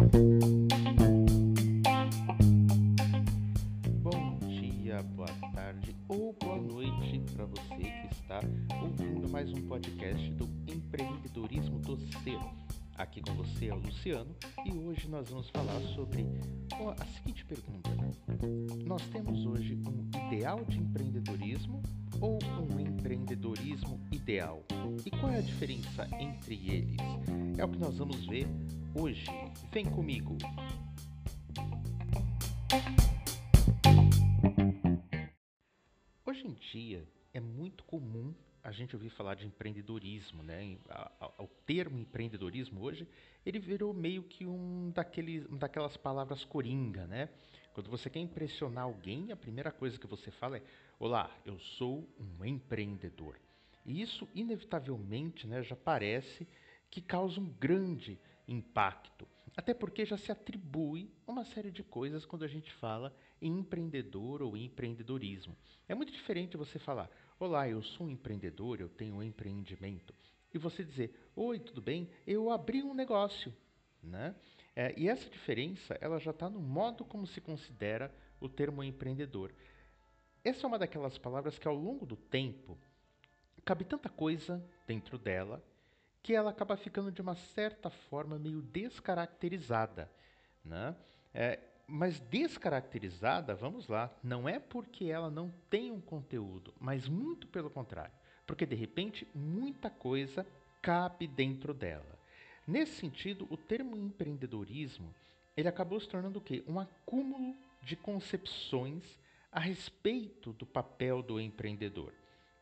Bom dia, boa tarde ou boa noite para você que está ouvindo mais um podcast do Empreendedorismo do Ser. Aqui com você é o Luciano e hoje nós vamos falar sobre a seguinte pergunta: Nós temos hoje um ideal de empreendedorismo ou um empreendedorismo ideal? E qual é a diferença entre eles? É o que nós vamos ver hoje. Vem comigo! Hoje em dia é muito comum a gente ouvir falar de empreendedorismo, né? O termo empreendedorismo hoje ele virou meio que um daqueles, daquelas palavras coringa, né? Quando você quer impressionar alguém, a primeira coisa que você fala é: Olá, eu sou um empreendedor. E isso, inevitavelmente, né, já parece que causa um grande impacto. Até porque já se atribui uma série de coisas quando a gente fala em empreendedor ou empreendedorismo. É muito diferente você falar: Olá, eu sou um empreendedor, eu tenho um empreendimento. E você dizer: Oi, tudo bem? Eu abri um negócio. Né? É, e essa diferença ela já está no modo como se considera o termo empreendedor. Essa é uma daquelas palavras que ao longo do tempo cabe tanta coisa dentro dela que ela acaba ficando de uma certa forma meio descaracterizada. Né? É, mas descaracterizada, vamos lá, não é porque ela não tem um conteúdo, mas muito pelo contrário, porque de repente muita coisa cabe dentro dela. Nesse sentido, o termo empreendedorismo ele acabou se tornando o quê? Um acúmulo de concepções a respeito do papel do empreendedor.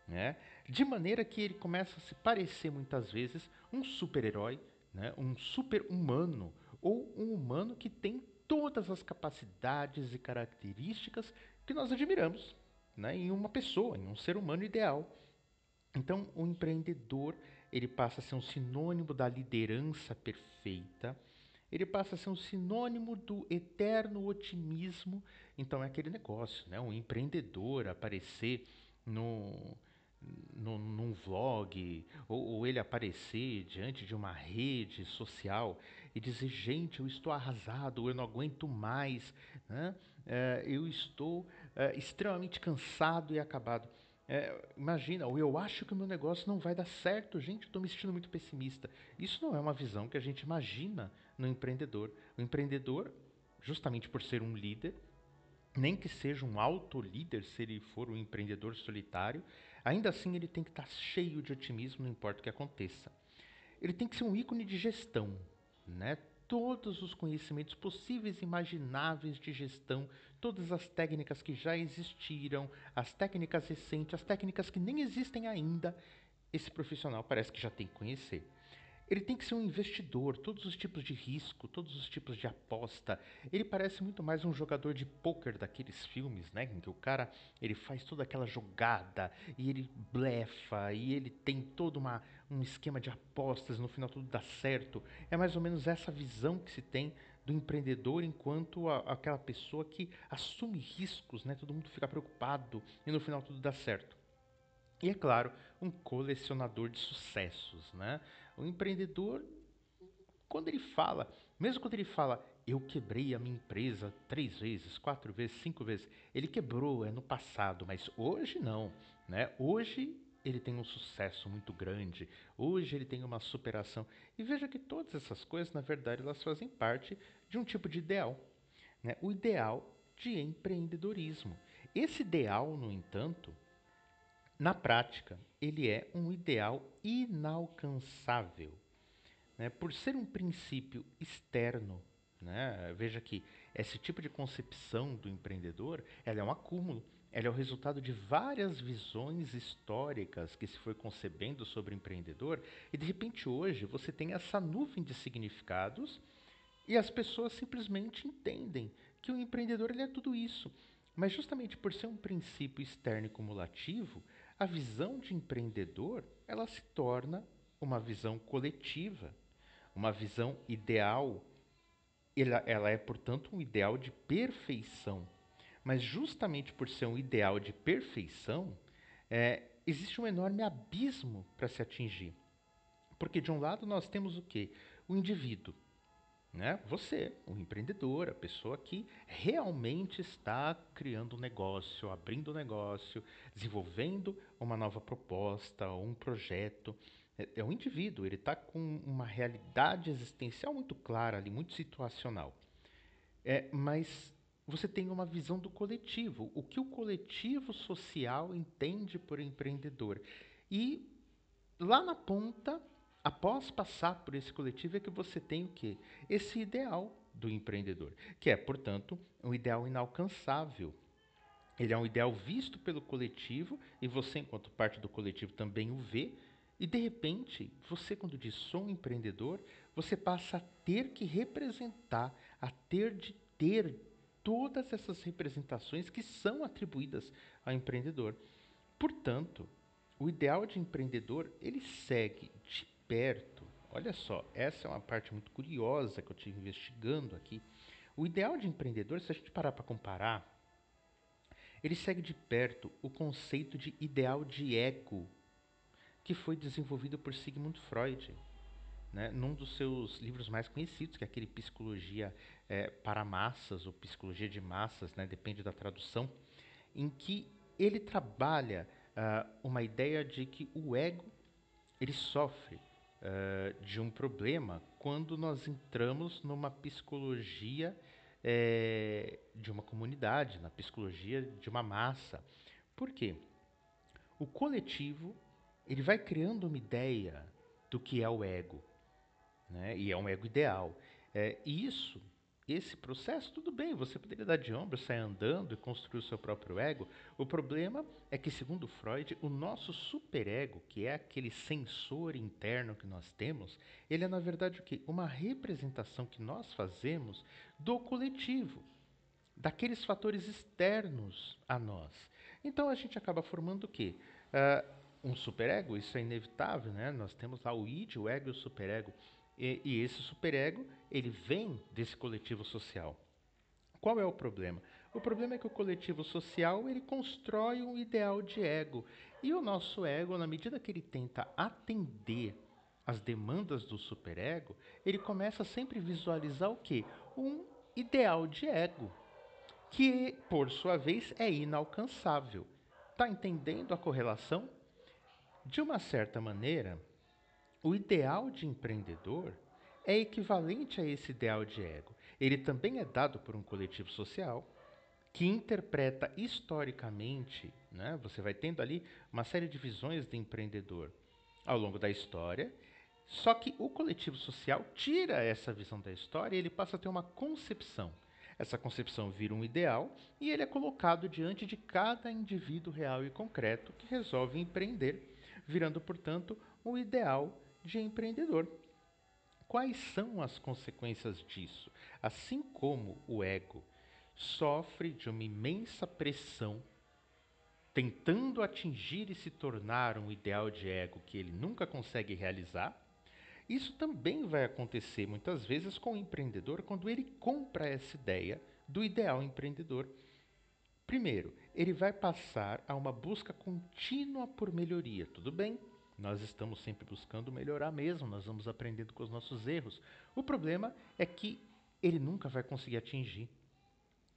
Né? De maneira que ele começa a se parecer muitas vezes um super-herói, né? um super-humano, ou um humano que tem todas as capacidades e características que nós admiramos né? em uma pessoa, em um ser humano ideal. Então, o empreendedor ele passa a ser um sinônimo da liderança perfeita, ele passa a ser um sinônimo do eterno otimismo. Então é aquele negócio, né? Um empreendedor aparecer no, no, num vlog, ou, ou, ele aparecer diante de uma rede social e dizer, gente, eu estou arrasado, eu não aguento mais, né? É, eu estou é, extremamente cansado e acabado. É, imagina, ou eu acho que o meu negócio não vai dar certo, gente, estou me sentindo muito pessimista. Isso não é uma visão que a gente imagina no empreendedor. O empreendedor, justamente por ser um líder, nem que seja um auto-líder, se ele for um empreendedor solitário, ainda assim ele tem que estar cheio de otimismo, não importa o que aconteça. Ele tem que ser um ícone de gestão, né? todos os conhecimentos possíveis e imagináveis de gestão, todas as técnicas que já existiram, as técnicas recentes, as técnicas que nem existem ainda, esse profissional parece que já tem que conhecer. Ele tem que ser um investidor, todos os tipos de risco, todos os tipos de aposta. Ele parece muito mais um jogador de pôquer daqueles filmes, né? Em que o cara ele faz toda aquela jogada e ele blefa e ele tem todo uma, um esquema de apostas, no final tudo dá certo. É mais ou menos essa visão que se tem do empreendedor enquanto a, aquela pessoa que assume riscos, né? Todo mundo fica preocupado e no final tudo dá certo. E é claro, um colecionador de sucessos, né? O empreendedor, quando ele fala, mesmo quando ele fala, eu quebrei a minha empresa três vezes, quatro vezes, cinco vezes, ele quebrou, é no passado, mas hoje não, né? Hoje ele tem um sucesso muito grande, hoje ele tem uma superação. E veja que todas essas coisas, na verdade, elas fazem parte de um tipo de ideal, né? O ideal de empreendedorismo. Esse ideal, no entanto, na prática, ele é um ideal inalcançável. Né? Por ser um princípio externo, né? veja que esse tipo de concepção do empreendedor ela é um acúmulo, ela é o resultado de várias visões históricas que se foi concebendo sobre o empreendedor, e de repente hoje você tem essa nuvem de significados e as pessoas simplesmente entendem que o empreendedor ele é tudo isso. Mas justamente por ser um princípio externo e cumulativo, a visão de empreendedor, ela se torna uma visão coletiva, uma visão ideal. Ela, ela é, portanto, um ideal de perfeição. Mas justamente por ser um ideal de perfeição, é, existe um enorme abismo para se atingir. Porque de um lado nós temos o quê? O indivíduo. Né? Você, o empreendedor, a pessoa que realmente está criando um negócio, abrindo um negócio, desenvolvendo uma nova proposta, um projeto. É, é um indivíduo, ele está com uma realidade existencial muito clara ali, muito situacional. É, mas você tem uma visão do coletivo, o que o coletivo social entende por empreendedor. E lá na ponta após passar por esse coletivo é que você tem o quê? Esse ideal do empreendedor, que é, portanto, um ideal inalcançável. Ele é um ideal visto pelo coletivo e você, enquanto parte do coletivo, também o vê. E de repente, você, quando diz sou um empreendedor, você passa a ter que representar, a ter de ter todas essas representações que são atribuídas ao empreendedor. Portanto, o ideal de empreendedor ele segue de perto. Olha só, essa é uma parte muito curiosa que eu estive investigando aqui. O ideal de empreendedor, se a gente parar para comparar, ele segue de perto o conceito de ideal de ego, que foi desenvolvido por Sigmund Freud, né, num dos seus livros mais conhecidos, que é aquele Psicologia é, para Massas, ou Psicologia de Massas, né, depende da tradução, em que ele trabalha uh, uma ideia de que o ego ele sofre uh, de um problema quando nós entramos numa psicologia é, de uma comunidade, na psicologia de uma massa. Por quê? O coletivo ele vai criando uma ideia do que é o ego, né? e é um ego ideal. É, isso esse processo, tudo bem, você poderia dar de ombro, sair andando e construir o seu próprio ego. O problema é que, segundo Freud, o nosso superego, que é aquele sensor interno que nós temos, ele é, na verdade, o quê? Uma representação que nós fazemos do coletivo, daqueles fatores externos a nós. Então, a gente acaba formando o quê? Uh, um superego, isso é inevitável, né? Nós temos lá o id, o ego e o superego. E, e esse superego, ele vem desse coletivo social. Qual é o problema? O problema é que o coletivo social ele constrói um ideal de ego. E o nosso ego, na medida que ele tenta atender as demandas do superego, ele começa a sempre visualizar o quê? Um ideal de ego, que por sua vez é inalcançável. Está entendendo a correlação? De uma certa maneira, o ideal de empreendedor é equivalente a esse ideal de ego. Ele também é dado por um coletivo social que interpreta historicamente, né? você vai tendo ali uma série de visões de empreendedor ao longo da história, só que o coletivo social tira essa visão da história e ele passa a ter uma concepção. Essa concepção vira um ideal e ele é colocado diante de cada indivíduo real e concreto que resolve empreender, virando, portanto, o ideal de empreendedor. Quais são as consequências disso? Assim como o ego sofre de uma imensa pressão tentando atingir e se tornar um ideal de ego que ele nunca consegue realizar, isso também vai acontecer muitas vezes com o empreendedor quando ele compra essa ideia do ideal empreendedor. Primeiro, ele vai passar a uma busca contínua por melhoria. Tudo bem, nós estamos sempre buscando melhorar mesmo, nós vamos aprendendo com os nossos erros. O problema é que ele nunca vai conseguir atingir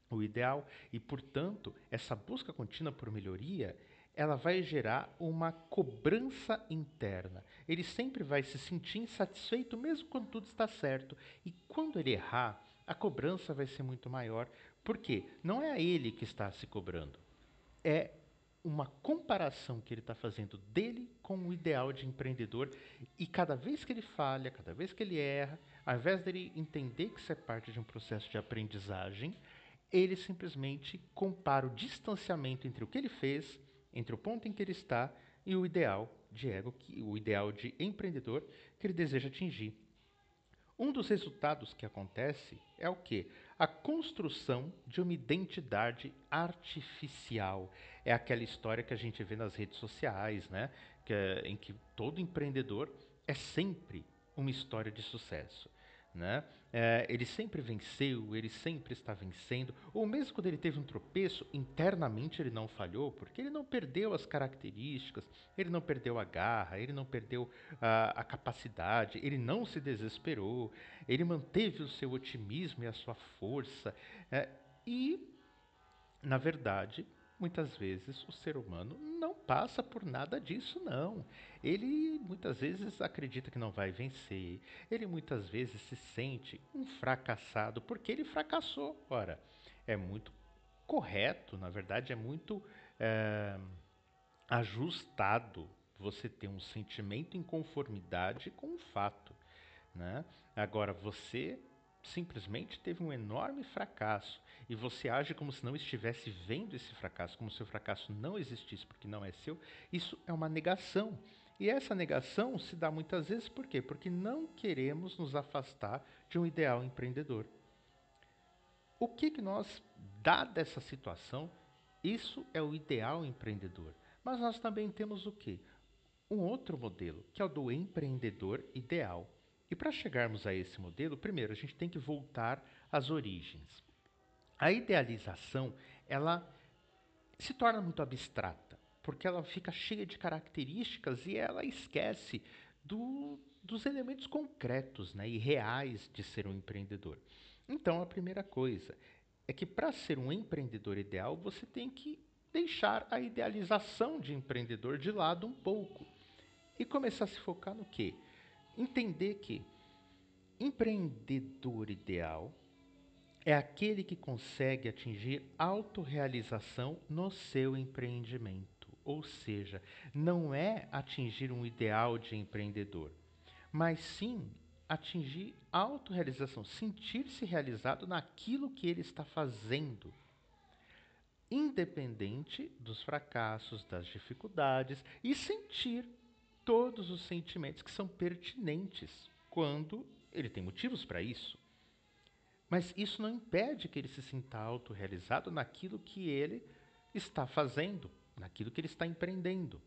o ideal e, portanto, essa busca contínua por melhoria, ela vai gerar uma cobrança interna. Ele sempre vai se sentir insatisfeito mesmo quando tudo está certo. E quando ele errar, a cobrança vai ser muito maior. Por quê? Não é a ele que está se cobrando. É uma comparação que ele está fazendo dele com o ideal de empreendedor e cada vez que ele falha, cada vez que ele erra, ao invés dele entender que isso é parte de um processo de aprendizagem, ele simplesmente compara o distanciamento entre o que ele fez, entre o ponto em que ele está e o ideal de ego, que, o ideal de empreendedor que ele deseja atingir. Um dos resultados que acontece é o que? A construção de uma identidade artificial. É aquela história que a gente vê nas redes sociais, né? Que é, em que todo empreendedor é sempre uma história de sucesso. Né? É, ele sempre venceu, ele sempre está vencendo, ou mesmo quando ele teve um tropeço, internamente ele não falhou, porque ele não perdeu as características, ele não perdeu a garra, ele não perdeu a, a capacidade, ele não se desesperou, ele manteve o seu otimismo e a sua força, é, e, na verdade, muitas vezes o ser humano não passa por nada disso, não. Ele muitas vezes acredita que não vai vencer, ele muitas vezes se sente um fracassado porque ele fracassou. Ora, é muito correto, na verdade, é muito é, ajustado você ter um sentimento em conformidade com o fato. Né? Agora, você simplesmente teve um enorme fracasso e você age como se não estivesse vendo esse fracasso, como se o fracasso não existisse porque não é seu, isso é uma negação. E essa negação se dá muitas vezes por quê? Porque não queremos nos afastar de um ideal empreendedor. O que, que nós, dada essa situação, isso é o ideal empreendedor. Mas nós também temos o quê? Um outro modelo, que é o do empreendedor ideal. E para chegarmos a esse modelo, primeiro a gente tem que voltar às origens. A idealização, ela se torna muito abstrata, porque ela fica cheia de características e ela esquece do, dos elementos concretos né, e reais de ser um empreendedor. Então, a primeira coisa é que para ser um empreendedor ideal, você tem que deixar a idealização de empreendedor de lado um pouco e começar a se focar no quê? Entender que empreendedor ideal é aquele que consegue atingir autorrealização no seu empreendimento. Ou seja, não é atingir um ideal de empreendedor, mas sim atingir autorrealização, sentir-se realizado naquilo que ele está fazendo. Independente dos fracassos, das dificuldades, e sentir todos os sentimentos que são pertinentes quando ele tem motivos para isso. Mas isso não impede que ele se sinta autorrealizado naquilo que ele está fazendo, naquilo que ele está empreendendo.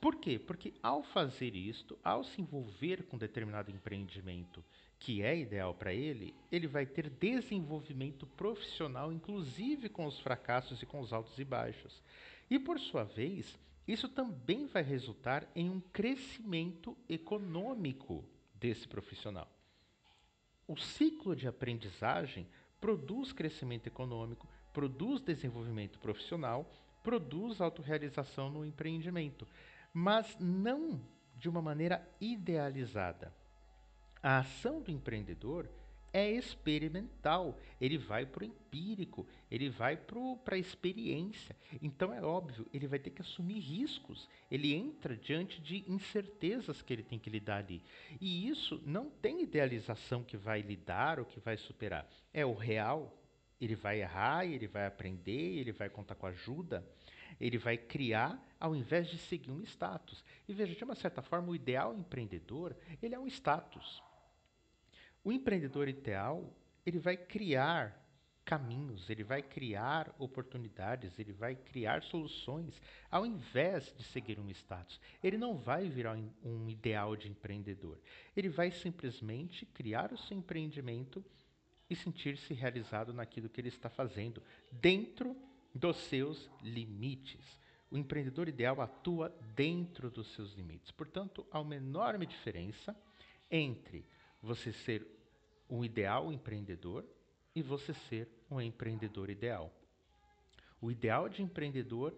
Por quê? Porque ao fazer isto, ao se envolver com determinado empreendimento que é ideal para ele, ele vai ter desenvolvimento profissional, inclusive com os fracassos e com os altos e baixos. E por sua vez, isso também vai resultar em um crescimento econômico desse profissional. O ciclo de aprendizagem produz crescimento econômico, produz desenvolvimento profissional, produz autorrealização no empreendimento, mas não de uma maneira idealizada. A ação do empreendedor é experimental, ele vai para o empírico, ele vai para a experiência. Então é óbvio, ele vai ter que assumir riscos, ele entra diante de incertezas que ele tem que lidar ali. E isso não tem idealização que vai lidar ou que vai superar, é o real. Ele vai errar, ele vai aprender, ele vai contar com ajuda, ele vai criar ao invés de seguir um status. E veja, de uma certa forma, o ideal empreendedor, ele é um status. O empreendedor ideal, ele vai criar caminhos, ele vai criar oportunidades, ele vai criar soluções, ao invés de seguir um status. Ele não vai virar um ideal de empreendedor. Ele vai simplesmente criar o seu empreendimento e sentir-se realizado naquilo que ele está fazendo, dentro dos seus limites. O empreendedor ideal atua dentro dos seus limites. Portanto, há uma enorme diferença entre você ser um ideal empreendedor e você ser um empreendedor ideal. O ideal de empreendedor,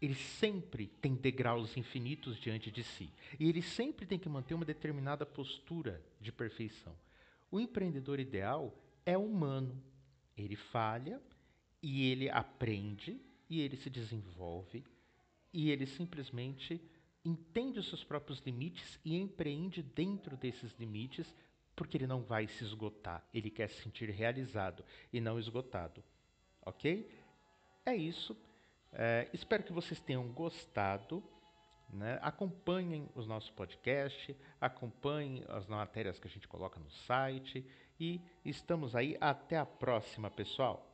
ele sempre tem degraus infinitos diante de si. E ele sempre tem que manter uma determinada postura de perfeição. O empreendedor ideal é humano. Ele falha e ele aprende e ele se desenvolve e ele simplesmente entende os seus próprios limites e empreende dentro desses limites porque ele não vai se esgotar. Ele quer se sentir realizado e não esgotado. Ok? É isso. É, espero que vocês tenham gostado. Né? Acompanhem os nossos podcasts, acompanhem as matérias que a gente coloca no site e estamos aí. Até a próxima, pessoal!